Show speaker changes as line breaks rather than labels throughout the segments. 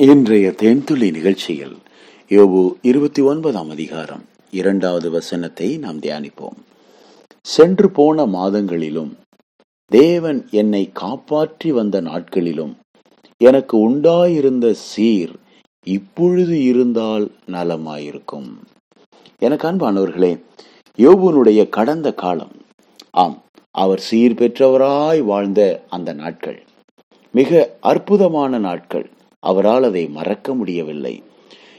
இன்றைய தேன்துளி நிகழ்ச்சியில் யோபு இருபத்தி ஒன்பதாம் அதிகாரம் இரண்டாவது வசனத்தை நாம் தியானிப்போம். சென்று போன மாதங்களிலும் தேவன் என்னை காப்பாற்றி வந்த நாட்களிலும் எனக்கு உண்டாயிருந்த சீர் இப்பொழுது இருந்தால் நலமாயிருக்கும். எனக்கு அன்பானவர்களே யோபுனுடைய கடந்த காலம் ஆம் அவர் சீர் பெற்றவராய் வாழ்ந்த அந்த நாட்கள் மிக அற்புதமான நாட்கள். அவரால் அதை மறக்க முடியவில்லை.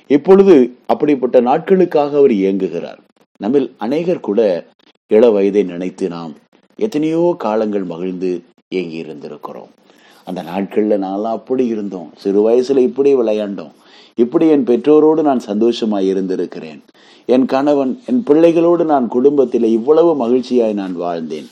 இப்பொழுது அப்படிப்பட்ட நாட்களுக்காக அவர் இயங்குகிறார். நம்மில் அநேகர் கூட இள வயதை நினைத்து நாம் எத்தனையோ காலங்கள் மகிழ்ந்து இயங்கி இருந்திருக்கிறோம். அந்த நாட்கள்ல நான்லாம் அப்படி இருந்தோம். சிறு வயசுல இப்படி விளையாண்டோம். இப்படி என் பெற்றோரோடு நான் சந்தோஷமாய் இருந்திருக்கிறேன். என் கணவன் என் பிள்ளைகளோடு நான் குடும்பத்தில் இவ்வளவு மகிழ்ச்சியாய் நான் வாழ்ந்தேன்.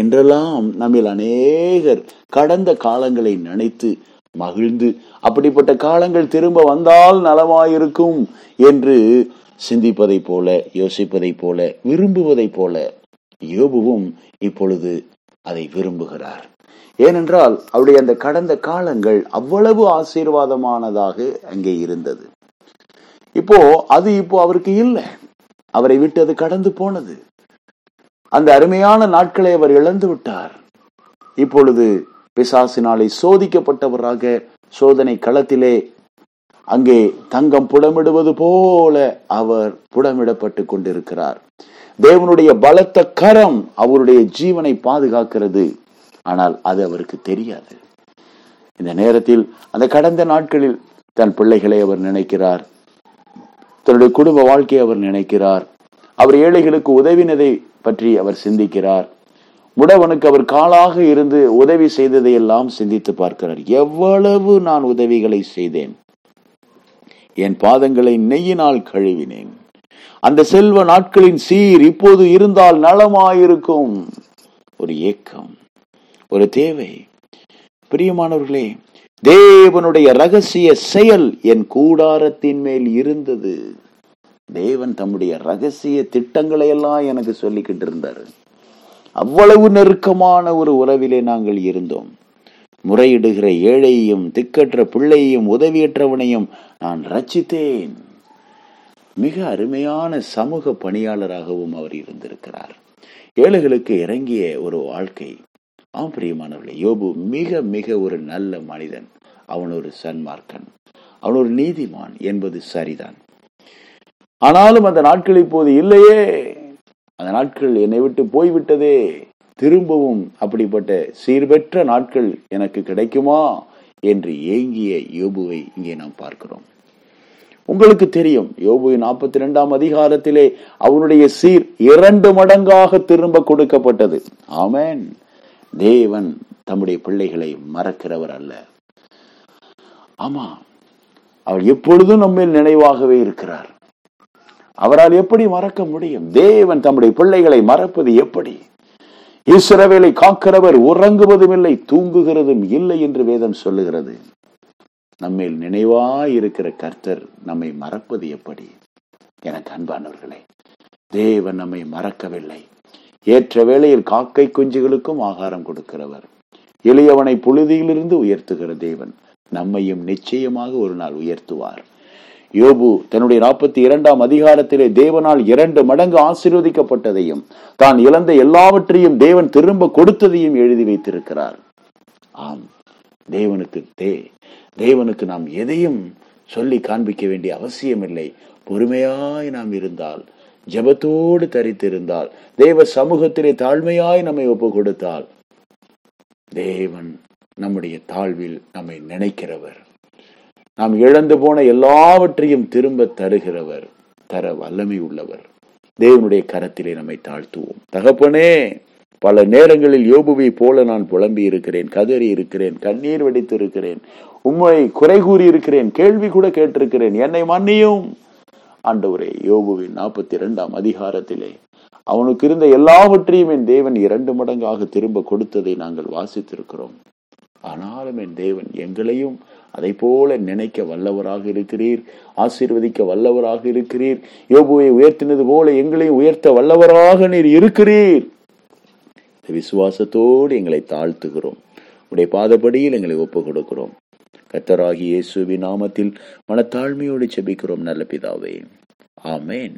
என்றெல்லாம் நம்மில் அநேகர் கடந்த காலங்களை நினைத்து மகிழ்ந்து அப்படிப்பட்ட காலங்கள் திரும்ப வந்தால் நலமாயிருக்கும் என்று சிந்திப்பதை போல யோசிப்பதை போல விரும்புவதை போல யோபுவும் இப்பொழுது அதை விரும்புகிறார். ஏனென்றால் அவருடைய அந்த கடந்த காலங்கள் அவ்வளவு ஆசீர்வாதமானதாக அங்கே இருந்தது. இப்போ அது இப்போ அவருக்கு இல்லை. அவரை விட்டு அது கடந்து போனது. அந்த அருமையான நாட்களை அவர் இழந்து விட்டார். இப்பொழுது பிசாசினாலே சோதிக்கப்பட்டவராக சோதனை களத்திலே அங்கே தங்கம் புடமிடுவது போல அவர் புடமிடப்பட்டு கொண்டிருக்கிறார். தேவனுடைய பலத்த கரம் அவருடைய ஜீவனை பாதுகாக்கிறது. ஆனால் அது அவருக்கு தெரியாது. இந்த நேரத்தில் அந்த கடந்த நாட்களில் தன் பிள்ளைகளை அவர் நினைக்கிறார். தன்னுடைய குடும்ப வாழ்க்கையை அவர் நினைக்கிறார். அவர் ஏழைகளுக்கு உதவினதை பற்றி அவர் சிந்திக்கிறார். முடவனுக்கு அவர் காலாக இருந்து உதவி செய்ததை எல்லாம் சிந்தித்து பார்க்கிறார். எவ்வளவு நான் உதவிகளை செய்தேன். என் பாதங்களை நெய்யினால் கழுவினேன். அந்த செல்வ நாட்களின் சீர் இப்போது இருந்தால் நலமாயிருக்கும். ஒரு ஏக்கம் ஒரு தேவை. பிரியமானவர்களே தேவனுடைய ரகசிய செயல் என் கூடாரத்தின் மேல் இருந்தது. தேவன் தம்முடைய ரகசிய திட்டங்களை எல்லாம் எனக்கு சொல்லிக்கிட்டு இருந்தாரு அவ்வளவு நெருக்கமான ஒரு உறவிலே நாங்கள் இருந்தோம். முறையிடுகிற ஏழையையும் திக்கற்ற பிள்ளையையும் உதவியற்றவனையும் நான் ரச்சித்தேன் மிக அருமையான சமூக பணியாளராகவும் அவர் இருந்திருக்கிறார். ஏழைகளுக்கு இறங்கிய ஒரு வாழ்க்கை. ஆம் பிரியமானவர்களே யோபு மிக மிக ஒரு நல்ல மனிதன். அவன் ஒரு சன்மார்க்கன். அவன் ஒரு நீதிமான் என்பது சரிதான். ஆனாலும் அந்த நாட்கள் இப்போது இல்லையே. அந்த நாட்கள் என்னை விட்டு போய்விட்டதே. திரும்பவும் அப்படிப்பட்ட சீர்பெற்ற நாட்கள் எனக்கு கிடைக்குமா என்று ஏங்கிய யோபுவை இங்கே நாம் பார்க்கிறோம். உங்களுக்கு தெரியும் யோபு நாற்பத்தி இரண்டாம் அதிகாரத்திலே அவனுடைய சீர் இரண்டு மடங்காக திரும்ப கொடுக்கப்பட்டது. ஆமேன். தேவன் தம்முடைய பிள்ளைகளை மறக்கிறவர் அல்ல. ஆமா அவர் எப்பொழுதும் நம்ம நினைவாகவே இருக்கிறார். அவரால் எப்படி மறக்க முடியும்? தேவன் தம்முடைய பிள்ளைகளை மறப்பது எப்படி? இஸ்ரவேலை காக்கிறவர் உறங்குவதும் இல்லை தூங்குகிறதும் இல்லை என்று வேதம் சொல்லுகிறது. நம்மேல் நினைவாய் இருக்கிற கர்த்தர் நம்மை மறப்பது எப்படி? எனக்கு அன்பானவர்களே தேவன் நம்மை மறக்கவில்லை. ஏற்ற வேளையில் காக்கை குஞ்சுகளுக்கும் ஆகாரம் கொடுக்கிறவர். எளியவனை புழுதியிலிருந்து உயர்த்துகிற தேவன் நம்மையும் நிச்சயமாக ஒரு நாள் உயர்த்துவார். யோபு தன்னுடைய நாற்பத்தி இரண்டாம் அதிகாரத்திலே தேவனால் இரண்டு மடங்கு ஆசீர்வதிக்கப்பட்டதையும் தான் இழந்த எல்லாவற்றையும் தேவன் திரும்ப கொடுத்ததையும் எழுதி வைத்திருக்கிறார். ஆம் தேவனுக்கு தே தேவனுக்கு நாம் எதையும் சொல்லி காண்பிக்க வேண்டிய அவசியம் இல்லை பொறுமையாய் நாம் இருந்தால் ஜபத்தோடு தரித்திருந்தால் தேவ சமூகத்திலே தாழ்மையாய் நம்மை ஒப்பு கொடுத்தால் தேவன் நம்முடைய தாழ்வில் நம்மை நினைக்கிறவர். நாம் இழந்து போன எல்லாவற்றையும் திரும்ப தருகிறவர் தர வல்லமை உள்ளவர். தேவனுடைய கரத்திலே நம்மை தாழ்த்துவோம். தகப்பனே பல நேரங்களில் யோபுவை போல நான் புலம்பி இருக்கிறேன் கதறி இருக்கிறேன் கண்ணீர் வெடித்து இருக்கிறேன் உண்மை குறை கூறி இருக்கிறேன் கேள்வி கூட கேட்டிருக்கிறேன் என்னை மன்னியும். ஆண்டவரே யோபுவின் நாற்பத்தி இரண்டாம் அதிகாரத்திலே அவனுக்கு இருந்த எல்லாவற்றையும் என் தேவன் இரண்டு மடங்காக திரும்ப கொடுத்ததை நாங்கள் வாசித்திருக்கிறோம். ஆனாலும் என் தேவன் எங்களையும் அதை போல நினைக்க வல்லவராக இருக்கிறீர் ஆசீர்வதிக்க வல்லவராக இருக்கிறீர். யோபுவை உயர்த்தினது போல எங்களையும் உயர்த்த வல்லவராக நீர் இருக்கிறீர். விசுவாசத்தோடு எங்களை தாழ்த்துகிறோம். உடைய பாதப்படியில் எங்களை ஒப்பு கொடுக்கிறோம் கத்தராகி இயேசுவின் நாமத்தில் மனத்தாழ்மையோடு செபிக்கிறோம் நல்ல பிதாவே. ஆமேன்.